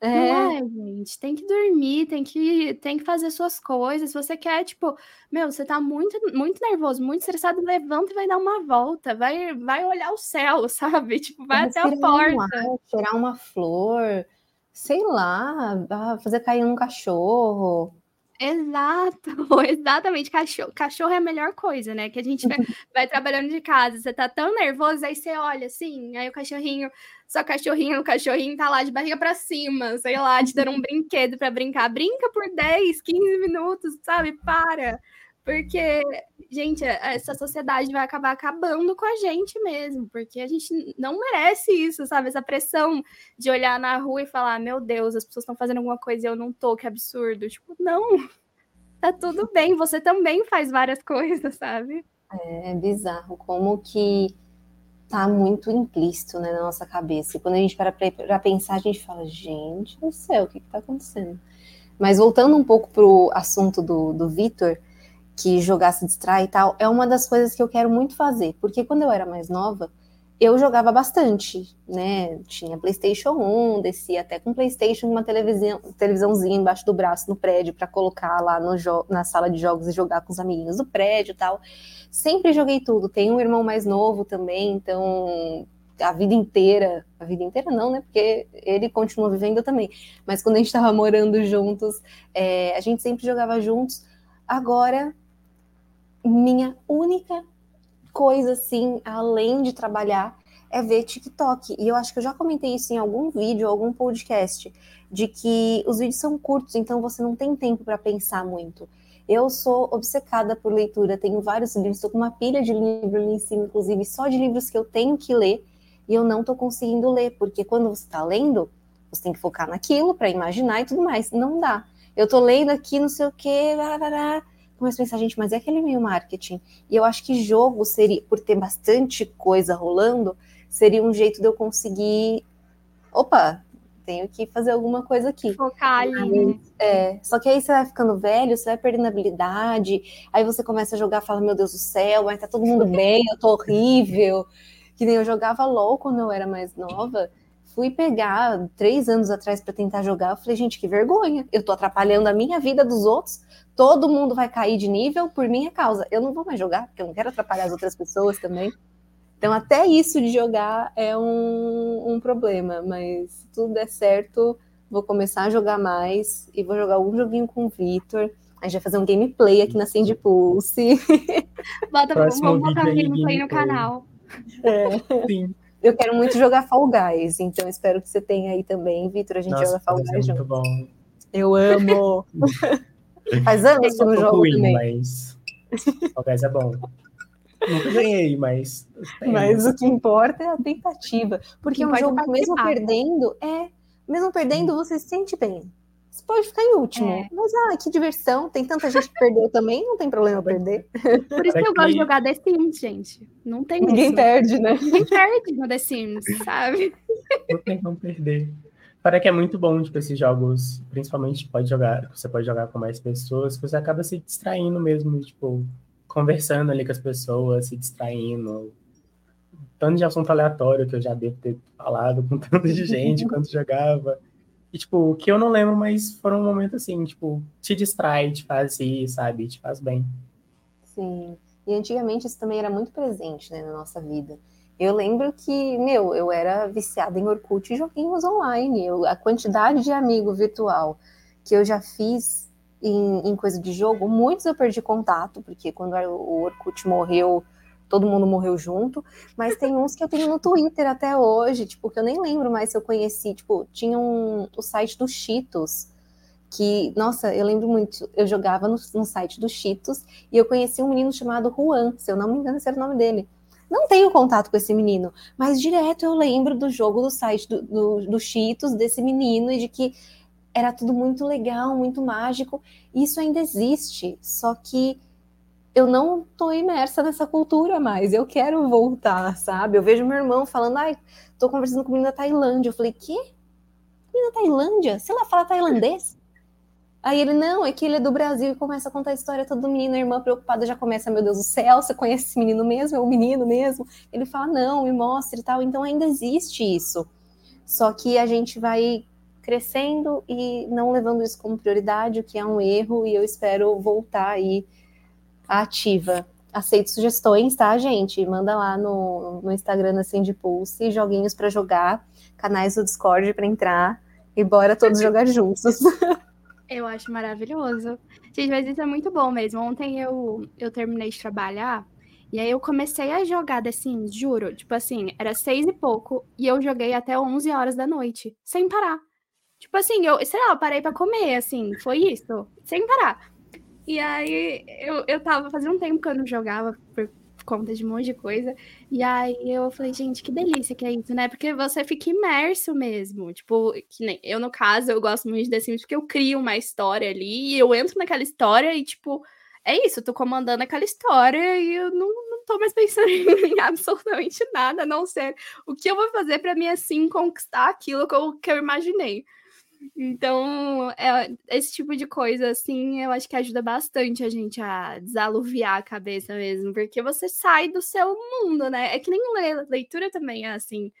É. Não é, gente, tem que dormir, tem que, tem que fazer suas coisas. Se você quer, tipo, meu, você tá muito, muito nervoso, muito estressado, levanta e vai dar uma volta, vai, vai olhar o céu, sabe? Tipo, vai até a porta. Um ar, tirar uma flor, sei lá, fazer cair um cachorro. Exato, exatamente. Cachorro, cachorro é a melhor coisa, né? Que a gente vai, vai trabalhando de casa, você tá tão nervoso, aí você olha assim, aí o cachorrinho, sua cachorrinha, o cachorrinho tá lá de barriga para cima, sei lá, te dando um brinquedo para brincar. Brinca por 10, 15 minutos, sabe? Para. Porque, gente, essa sociedade vai acabar acabando com a gente mesmo, porque a gente não merece isso, sabe? Essa pressão de olhar na rua e falar: meu Deus, as pessoas estão fazendo alguma coisa e eu não tô, que absurdo. Tipo, não, tá tudo bem, você também faz várias coisas, sabe? É, é bizarro como que tá muito implícito né, na nossa cabeça. E quando a gente para para pensar, a gente fala: gente do céu, o que, que tá acontecendo? Mas voltando um pouco pro assunto do, do Vitor que jogar se distrai e tal, é uma das coisas que eu quero muito fazer, porque quando eu era mais nova, eu jogava bastante, né? Tinha PlayStation 1, descia até com PlayStation, uma televisão, televisãozinha embaixo do braço no prédio para colocar lá no na sala de jogos e jogar com os amiguinhos do prédio e tal. Sempre joguei tudo. Tenho um irmão mais novo também, então a vida inteira, a vida inteira não, né? Porque ele continua vivendo também. Mas quando a gente estava morando juntos, é, a gente sempre jogava juntos. Agora minha única coisa, assim, além de trabalhar, é ver TikTok. E eu acho que eu já comentei isso em algum vídeo, algum podcast, de que os vídeos são curtos, então você não tem tempo para pensar muito. Eu sou obcecada por leitura, tenho vários livros, estou com uma pilha de livros ali em cima, inclusive só de livros que eu tenho que ler e eu não estou conseguindo ler, porque quando você está lendo, você tem que focar naquilo para imaginar e tudo mais. Não dá. Eu estou lendo aqui, não sei o quê, blá, começo a pensar, gente, mas é aquele meio marketing. E eu acho que jogo seria, por ter bastante coisa rolando, seria um jeito de eu conseguir. Opa, tenho que fazer alguma coisa aqui. Focar ali. Né? É, só que aí você vai ficando velho, você vai perdendo habilidade, aí você começa a jogar, fala, meu Deus do céu, mas tá todo mundo bem, eu tô horrível. Que nem eu jogava LOL quando eu era mais nova. Fui pegar três anos atrás para tentar jogar. Eu falei, gente, que vergonha. Eu tô atrapalhando a minha vida dos outros todo mundo vai cair de nível por minha causa. Eu não vou mais jogar, porque eu não quero atrapalhar as outras pessoas também. Então, até isso de jogar é um, um problema, mas se tudo der certo, vou começar a jogar mais e vou jogar algum joguinho com o Vitor. A gente vai fazer um gameplay aqui na Sandy Pulse. Bota, vamos botar um gameplay no canal. É. Sim. Eu quero muito jogar Fall Guys, então espero que você tenha aí também, Vitor. A gente Nossa, joga Fall Guys junto. Bom. Eu amo. Faz anos que eu não jogo ruim, também. Mas Guys é bom. Nunca ganhei, mas. Mas o que importa é a tentativa. Porque é um jogo que, mesmo perdendo, é. Mesmo perdendo, você se sente bem. Você pode ficar em último. É. Mas, ah, que diversão. Tem tanta gente que perdeu também, não tem problema perder. Por isso que eu gosto de jogar The Sims, gente. Não tem Ninguém isso. perde, né? Ninguém perde no The Sims, sabe? Não tem como perder. Para que é muito bom, tipo, esses jogos, principalmente pode jogar, você pode jogar com mais pessoas, você acaba se distraindo mesmo, tipo, conversando ali com as pessoas, se distraindo. Tanto de assunto aleatório que eu já devo ter falado com tanta gente quando jogava. E, tipo, que eu não lembro, mas foram um momento assim, tipo, te distrai, te faz rir, sabe? Te faz bem. Sim. E antigamente isso também era muito presente, né, na nossa vida. Eu lembro que, meu, eu era viciada em Orkut e joguinhos online. Eu, a quantidade de amigo virtual que eu já fiz em, em, coisa de jogo, muitos eu perdi contato, porque quando o Orkut morreu, todo mundo morreu junto. Mas tem uns que eu tenho no Twitter até hoje, tipo, que eu nem lembro mais se eu conheci. Tipo, tinha um, o site do Cheetos que, nossa, eu lembro muito, eu jogava no, no, site do Cheetos e eu conheci um menino chamado Juan, se eu não me engano, esse era o nome dele. Não tenho contato com esse menino, mas direto eu lembro do jogo do site do, do, do Cheetos, desse menino, e de que era tudo muito legal, muito mágico. Isso ainda existe, só que eu não tô imersa nessa cultura mais. Eu quero voltar, sabe? Eu vejo meu irmão falando, ai, tô conversando com o menino da Tailândia. Eu falei, que? Menino da Tailândia? Sei lá, fala tailandês? Aí ele, não, é que ele é do Brasil e começa a contar a história toda do menino, a irmã preocupada já começa, meu Deus do céu, você conhece esse menino mesmo? É o menino mesmo? Ele fala, não, me mostre e tal. Então ainda existe isso. Só que a gente vai crescendo e não levando isso como prioridade, o que é um erro, e eu espero voltar aí ativa. Aceito sugestões, tá, gente? Manda lá no, no Instagram assim de Pulse, joguinhos para jogar, canais do Discord para entrar E bora todos jogar juntos. Eu acho maravilhoso. Gente, mas isso é muito bom mesmo. Ontem eu, eu terminei de trabalhar e aí eu comecei a jogar Sims, juro. Tipo assim, era seis e pouco e eu joguei até 11 horas da noite, sem parar. Tipo assim, eu, sei lá, eu parei pra comer, assim, foi isso, sem parar. E aí eu, eu tava fazendo um tempo que eu não jogava por conta de um monte de coisa. E aí eu falei, gente, que delícia que é isso, né? Porque você fica imerso mesmo. Tipo, que nem eu, no caso, eu gosto muito de The Sims porque eu crio uma história ali e eu entro naquela história e, tipo, é isso, eu tô comandando aquela história e eu não, não tô mais pensando em absolutamente nada, a não ser o que eu vou fazer para mim assim conquistar aquilo que eu, que eu imaginei. Então, é, esse tipo de coisa, assim, eu acho que ajuda bastante a gente a desaluviar a cabeça mesmo, porque você sai do seu mundo, né? É que nem leitura também é assim,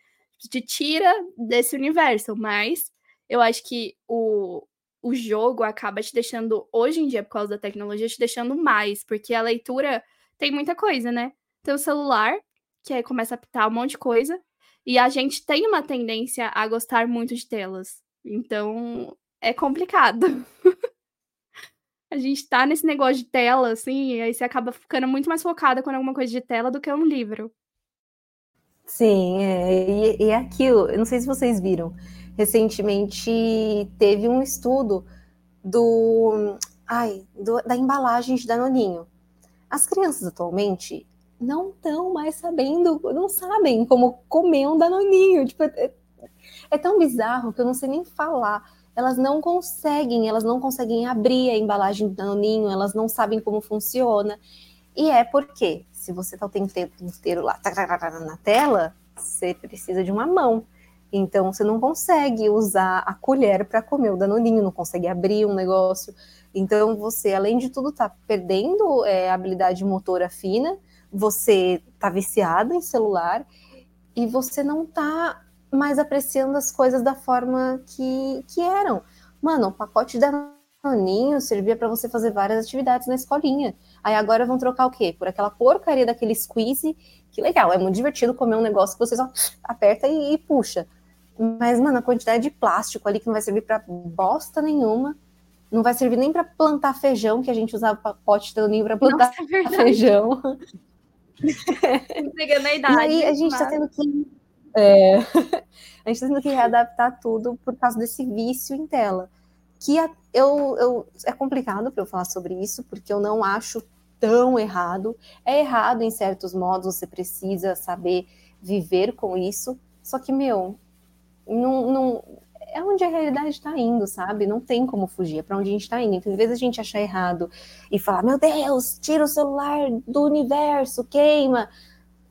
te tira desse universo, mas eu acho que o, o jogo acaba te deixando, hoje em dia, por causa da tecnologia, te deixando mais, porque a leitura tem muita coisa, né? Tem o celular, que aí começa a pitar um monte de coisa, e a gente tem uma tendência a gostar muito de telas. Então, é complicado. a gente tá nesse negócio de tela, assim, e aí você acaba ficando muito mais focada com alguma coisa de tela do que um livro. Sim, é, e, e é aquilo, eu não sei se vocês viram, recentemente teve um estudo do, ai, do, da embalagem de Danoninho. As crianças atualmente não estão mais sabendo, não sabem como comer um Danoninho. Tipo, é, tão bizarro que eu não sei nem falar. Elas não conseguem, elas não conseguem abrir a embalagem do danoninho, elas não sabem como funciona. E é porque, se você está o tempo inteiro lá na tela, você precisa de uma mão. Então, você não consegue usar a colher para comer o danoninho, não consegue abrir um negócio. Então, você, além de tudo, está perdendo é, habilidade motora fina, você está viciado em celular e você não está mais apreciando as coisas da forma que, que eram. Mano, o pacote da Danoninho servia para você fazer várias atividades na escolinha. Aí agora vão trocar o quê? Por aquela porcaria daquele squeeze, que legal, é muito divertido comer um negócio que você só aperta e, e puxa. Mas, mano, a quantidade de plástico ali que não vai servir para bosta nenhuma, não vai servir nem para plantar feijão, que a gente usava pacote de Danoninho para plantar Nossa, é feijão. Pegando a idade. E aí a gente está tendo que é, a gente está tendo que readaptar tudo por causa desse vício em tela. Que é, eu, eu, é complicado para eu falar sobre isso, porque eu não acho tão errado. É errado em certos modos, você precisa saber viver com isso. Só que, meu, não, não é onde a realidade está indo, sabe? Não tem como fugir, é para onde a gente está indo. Então, em vez a gente achar errado e falar, meu Deus, tira o celular do universo, queima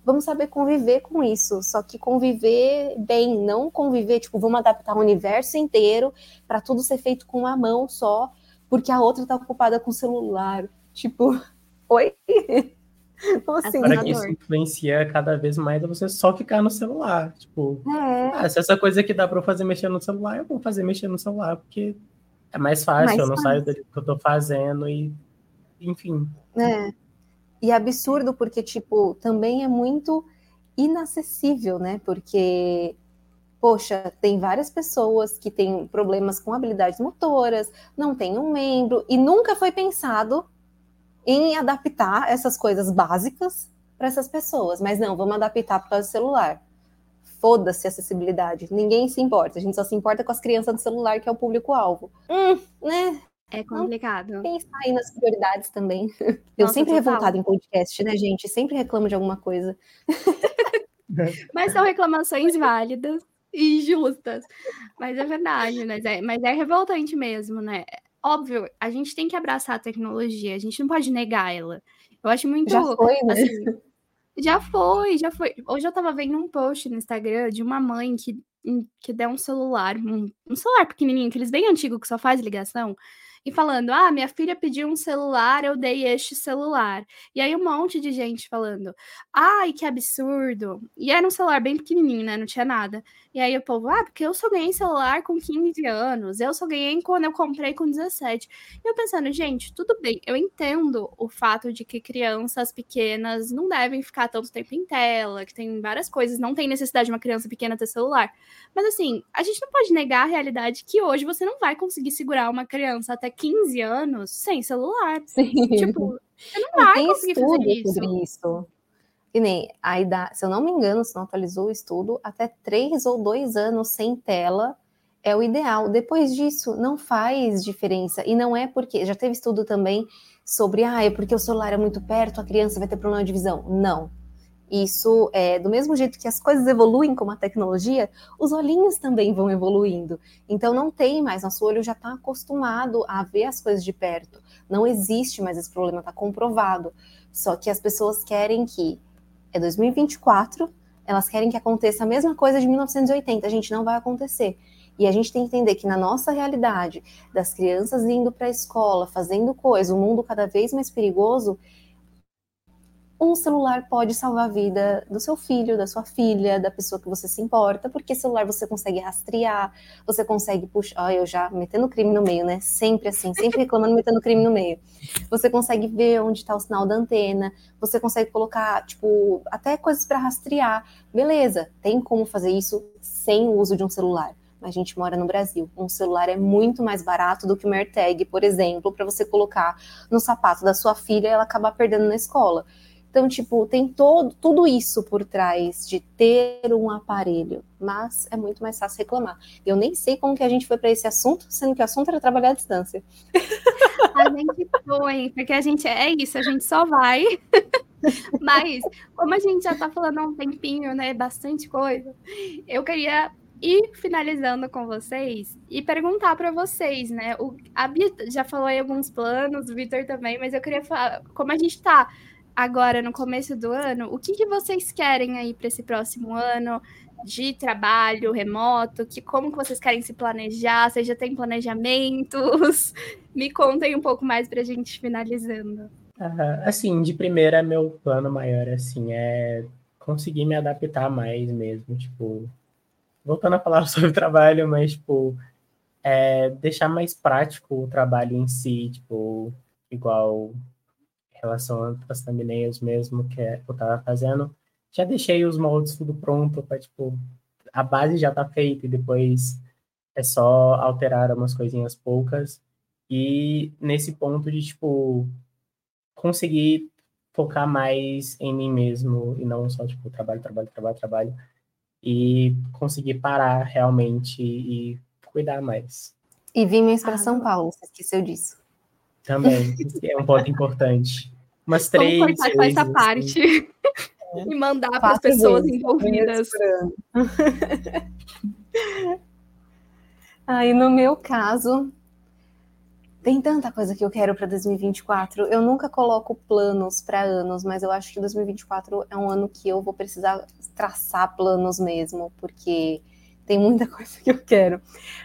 vamos saber conviver com isso. Só que conviver bem, não conviver, tipo, vamos adaptar o universo inteiro para tudo ser feito com uma mão só, porque a outra está ocupada com o celular. Tipo, oi? Como assim? Para que isso influencia cada vez mais é você só ficar no celular. Tipo, é. ah, se essa coisa que dá para fazer mexer no celular, eu vou fazer mexer no celular, porque é mais fácil, mais eu não fácil. saio do que eu tô fazendo e enfim. É. E é absurdo porque, tipo, também é muito inacessível, né? Porque, poxa, tem várias pessoas que têm problemas com habilidades motoras, não tem um membro, e nunca foi pensado em adaptar essas coisas básicas para essas pessoas. Mas não, vamos adaptar por causa do celular. Foda-se a acessibilidade. Ninguém se importa. A gente só se importa com as crianças do celular, que é o público-alvo. Hum, né? É complicado. Pensar aí nas prioridades também. Nossa, eu sempre total. revoltada em podcast, né, gente? Sempre reclamo de alguma coisa. Mas são reclamações válidas e justas. Mas é verdade, mas é, mas é revoltante mesmo, né? Óbvio, a gente tem que abraçar a tecnologia, a gente não pode negar ela. Eu acho muito. Já foi, né? Assim, já foi, já foi. Hoje eu tava vendo um post no Instagram de uma mãe que, que deu um celular, um, um celular pequenininho, aqueles bem antigos que só faz ligação, e falando: ah, minha filha pediu um celular, eu dei este celular. E aí um monte de gente falando: ai, que absurdo. E era um celular bem pequenininho, né? Não tinha nada. E aí o povo, ah, porque eu só ganhei celular com 15 anos, eu só ganhei quando eu comprei com 17. E eu pensando, gente, tudo bem, eu entendo o fato de que crianças pequenas não devem ficar tanto tempo em tela, que tem várias coisas, não tem necessidade de uma criança pequena ter celular. Mas assim, a gente não pode negar a realidade que hoje você não vai conseguir segurar uma criança até 15 anos sem celular. Sim. Tipo, você não vai conseguir fazer isso. Sobre isso. E nem a idade, se eu não me engano, se não atualizou o estudo, até três ou dois anos sem tela é o ideal. Depois disso, não faz diferença. E não é porque. Já teve estudo também sobre, ah, é porque o celular é muito perto, a criança vai ter problema de visão. Não. Isso é do mesmo jeito que as coisas evoluem como a tecnologia, os olhinhos também vão evoluindo. Então não tem mais, nosso olho já está acostumado a ver as coisas de perto. Não existe mais esse problema, está comprovado. Só que as pessoas querem que é 2024, elas querem que aconteça a mesma coisa de 1980. A gente não vai acontecer. E a gente tem que entender que na nossa realidade, das crianças indo para a escola, fazendo coisa, o um mundo cada vez mais perigoso, um celular pode salvar a vida do seu filho, da sua filha, da pessoa que você se importa, porque celular você consegue rastrear, você consegue puxar. Olha, eu já metendo crime no meio, né? Sempre assim, sempre reclamando, metendo crime no meio. Você consegue ver onde está o sinal da antena, você consegue colocar, tipo, até coisas para rastrear. Beleza, tem como fazer isso sem o uso de um celular. Mas a gente mora no Brasil. Um celular é muito mais barato do que uma AirTag, por exemplo, para você colocar no sapato da sua filha e ela acabar perdendo na escola. Então, tipo, tem todo, tudo isso por trás de ter um aparelho, mas é muito mais fácil reclamar. Eu nem sei como que a gente foi para esse assunto, sendo que o assunto era trabalhar à distância. A gente foi, porque a gente é isso, a gente só vai. Mas, como a gente já está falando há um tempinho, né, bastante coisa, eu queria ir finalizando com vocês e perguntar para vocês, né? O, a Bia já falou aí alguns planos, o Vitor também, mas eu queria falar, como a gente está agora no começo do ano, o que, que vocês querem aí para esse próximo ano de trabalho remoto? Que como que vocês querem se planejar? Vocês já têm planejamentos? Me contem um pouco mais para a gente finalizando. Uh, assim, de primeira, meu plano maior assim é conseguir me adaptar mais mesmo, tipo, voltando a falar sobre o trabalho, mas tipo, é, deixar mais prático o trabalho em si, tipo, igual relação às thumbnails mesmo que eu tava fazendo, já deixei os moldes tudo pronto para tipo a base já tá feita e depois é só alterar umas coisinhas poucas e nesse ponto de tipo conseguir focar mais em mim mesmo e não só tipo trabalho, trabalho, trabalho, trabalho e conseguir parar realmente e cuidar mais. E vir mais para ah, São Paulo, você esqueceu disso. Também, é um ponto importante. Umas três. Vamos cortar essa assim. parte assim. e mandar para as pessoas vezes, envolvidas. Aí, no meu caso, tem tanta coisa que eu quero para 2024. Eu nunca coloco planos para anos, mas eu acho que 2024 é um ano que eu vou precisar traçar planos mesmo, porque tem muita coisa que eu quero.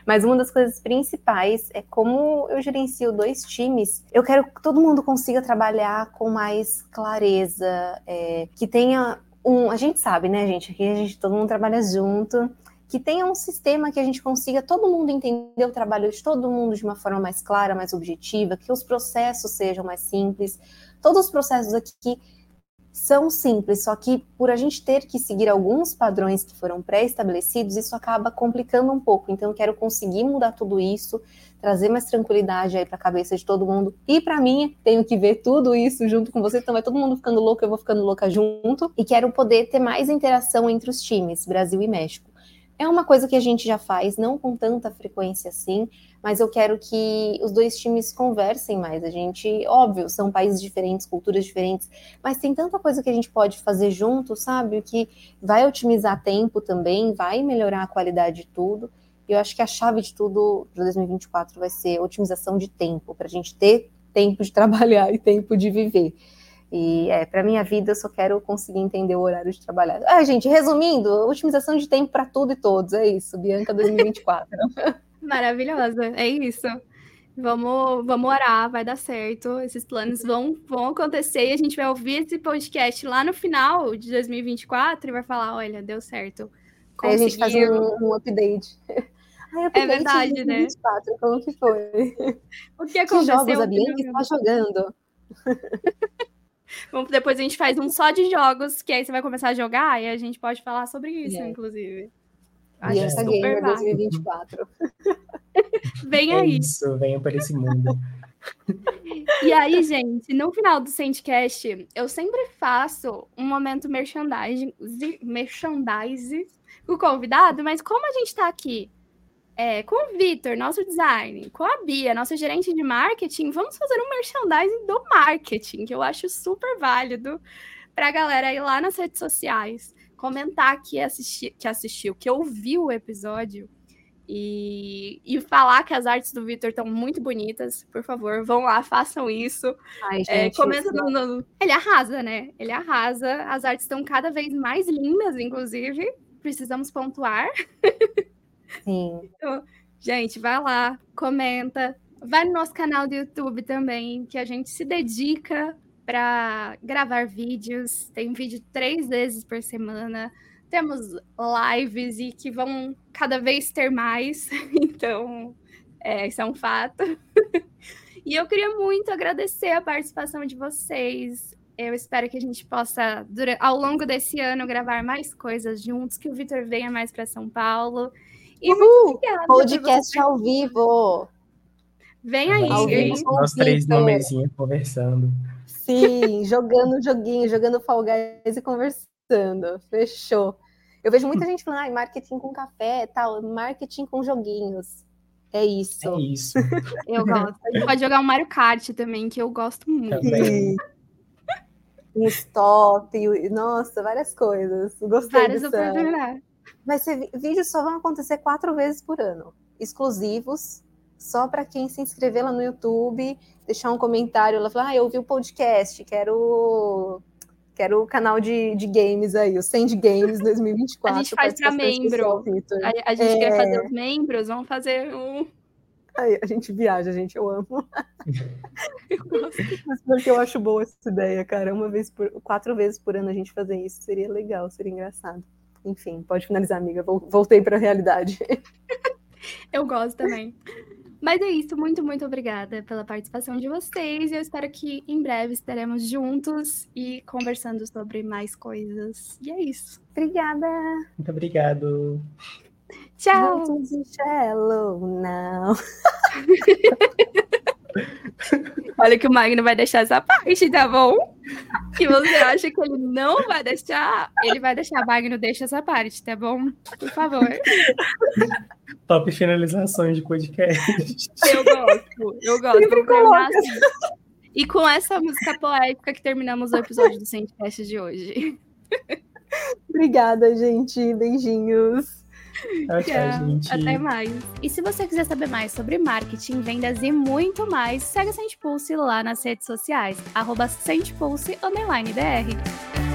Mas uma das coisas principais é como eu gerencio dois times. Eu quero que todo mundo consiga trabalhar com mais clareza, é, que tenha um. A gente sabe, né, gente? Aqui a gente todo mundo trabalha junto. Que tenha um sistema que a gente consiga todo mundo entender o trabalho de todo mundo de uma forma mais clara, mais objetiva, que os processos sejam mais simples. Todos os processos aqui são simples, só que por a gente ter que seguir alguns padrões que foram pré-estabelecidos, isso acaba complicando um pouco. Então, eu quero conseguir mudar tudo isso, trazer mais tranquilidade aí para a cabeça de todo mundo. E para mim, tenho que ver tudo isso junto com você, então vai todo mundo ficando louco, eu vou ficando louca junto. E quero poder ter mais interação entre os times, Brasil e México. É uma coisa que a gente já faz, não com tanta frequência assim, mas eu quero que os dois times conversem mais. A gente, óbvio, são países diferentes, culturas diferentes, mas tem tanta coisa que a gente pode fazer junto, sabe? Que vai otimizar tempo também, vai melhorar a qualidade de tudo. E eu acho que a chave de tudo para 2024 vai ser otimização de tempo, para a gente ter tempo de trabalhar e tempo de viver. E é, para minha vida eu só quero conseguir entender o horário de trabalhar. Ah, gente, resumindo, otimização de tempo para tudo e todos, é isso, Bianca 2024. Maravilhosa, é isso. Vamos, vamos orar, vai dar certo. Esses planos vão, vão acontecer e a gente vai ouvir esse podcast lá no final de 2024 e vai falar: olha, deu certo. Aí a gente faz um, um update. Ai, update é verdade, 2024, né? Como que foi? O que aconteceu? Que jogos a Bianca está jogando? Vamos, depois a gente faz um só de jogos, que aí você vai começar a jogar e a gente pode falar sobre isso, é. inclusive. Bianca Gamer 2024. Vem é aí. Isso, venha para esse mundo. E aí, gente, no final do Sandcast, eu sempre faço um momento merchandising, merchandise com o convidado, mas como a gente está aqui é, com o Vitor, nosso design, com a Bia, nossa gerente de marketing, vamos fazer um merchandising do marketing, que eu acho super válido para a galera ir lá nas redes sociais, comentar que, assisti, que assistiu, que ouviu o episódio e, e falar que as artes do Vitor estão muito bonitas. Por favor, vão lá, façam isso. Ai, é, gente, é, comenta no, no... Ele arrasa, né? Ele arrasa. As artes estão cada vez mais lindas, inclusive. Precisamos pontuar. Sim. Então, gente, vai lá, comenta. Vai no nosso canal do YouTube também, que a gente se dedica para gravar vídeos. Tem vídeo três vezes por semana. Temos lives e que vão cada vez ter mais. Então, é, isso é um fato. e eu queria muito agradecer a participação de vocês. Eu espero que a gente possa, ao longo desse ano, gravar mais coisas juntos, que o Vitor venha mais para São Paulo e Uhul! Podcast ao vivo. Vem aí. Ao vivo, nós três na mesinha conversando. Sim, jogando joguinho, jogando Fall Guys e conversando. Fechou. Eu vejo muita gente falando, ah, marketing com café, tal, marketing com joguinhos. É isso. É isso. Eu gosto. A gente pode jogar um Mario Kart também, que eu gosto muito. Também. Um stop, nossa, várias coisas. Gostei Várias dessa... oportunidades. Mas vídeos só vão acontecer quatro vezes por ano, exclusivos, só para quem se inscrever lá no YouTube, deixar um comentário lá, falar, ah, eu ouvi o podcast, quero quero o canal de, de games aí, o Send Games 2024. A gente faz para membro. A, a, gente é... quer fazer os membros, vamos fazer um. A gente viaja, gente, eu amo. eu Mas porque eu acho boa essa ideia, cara. Uma vez por quatro vezes por ano a gente fazer isso seria legal, seria engraçado. Enfim, pode finalizar, amiga. Voltei para a realidade. Eu gosto também. Mas é isso, muito, muito obrigada pela participação de vocês. Eu espero que em breve estaremos juntos e conversando sobre mais coisas. E é isso. Obrigada. Muito obrigado. Tchau. Hello, não. Olha que o Magno vai deixar essa parte, tá bom? Que você acha que ele não vai deixar, ele vai deixar. Magno, deixa essa parte, tá bom? Por favor. Top finalizações de podcast. Eu gosto, eu gosto. Assim. E com essa música poética que terminamos o episódio do Sandcast de hoje. Obrigada, gente. Beijinhos. Tchau, gente. Até mais. E se você quiser saber mais sobre marketing, vendas e muito mais, segue a Sente Pulse lá nas redes sociais, arroba BR.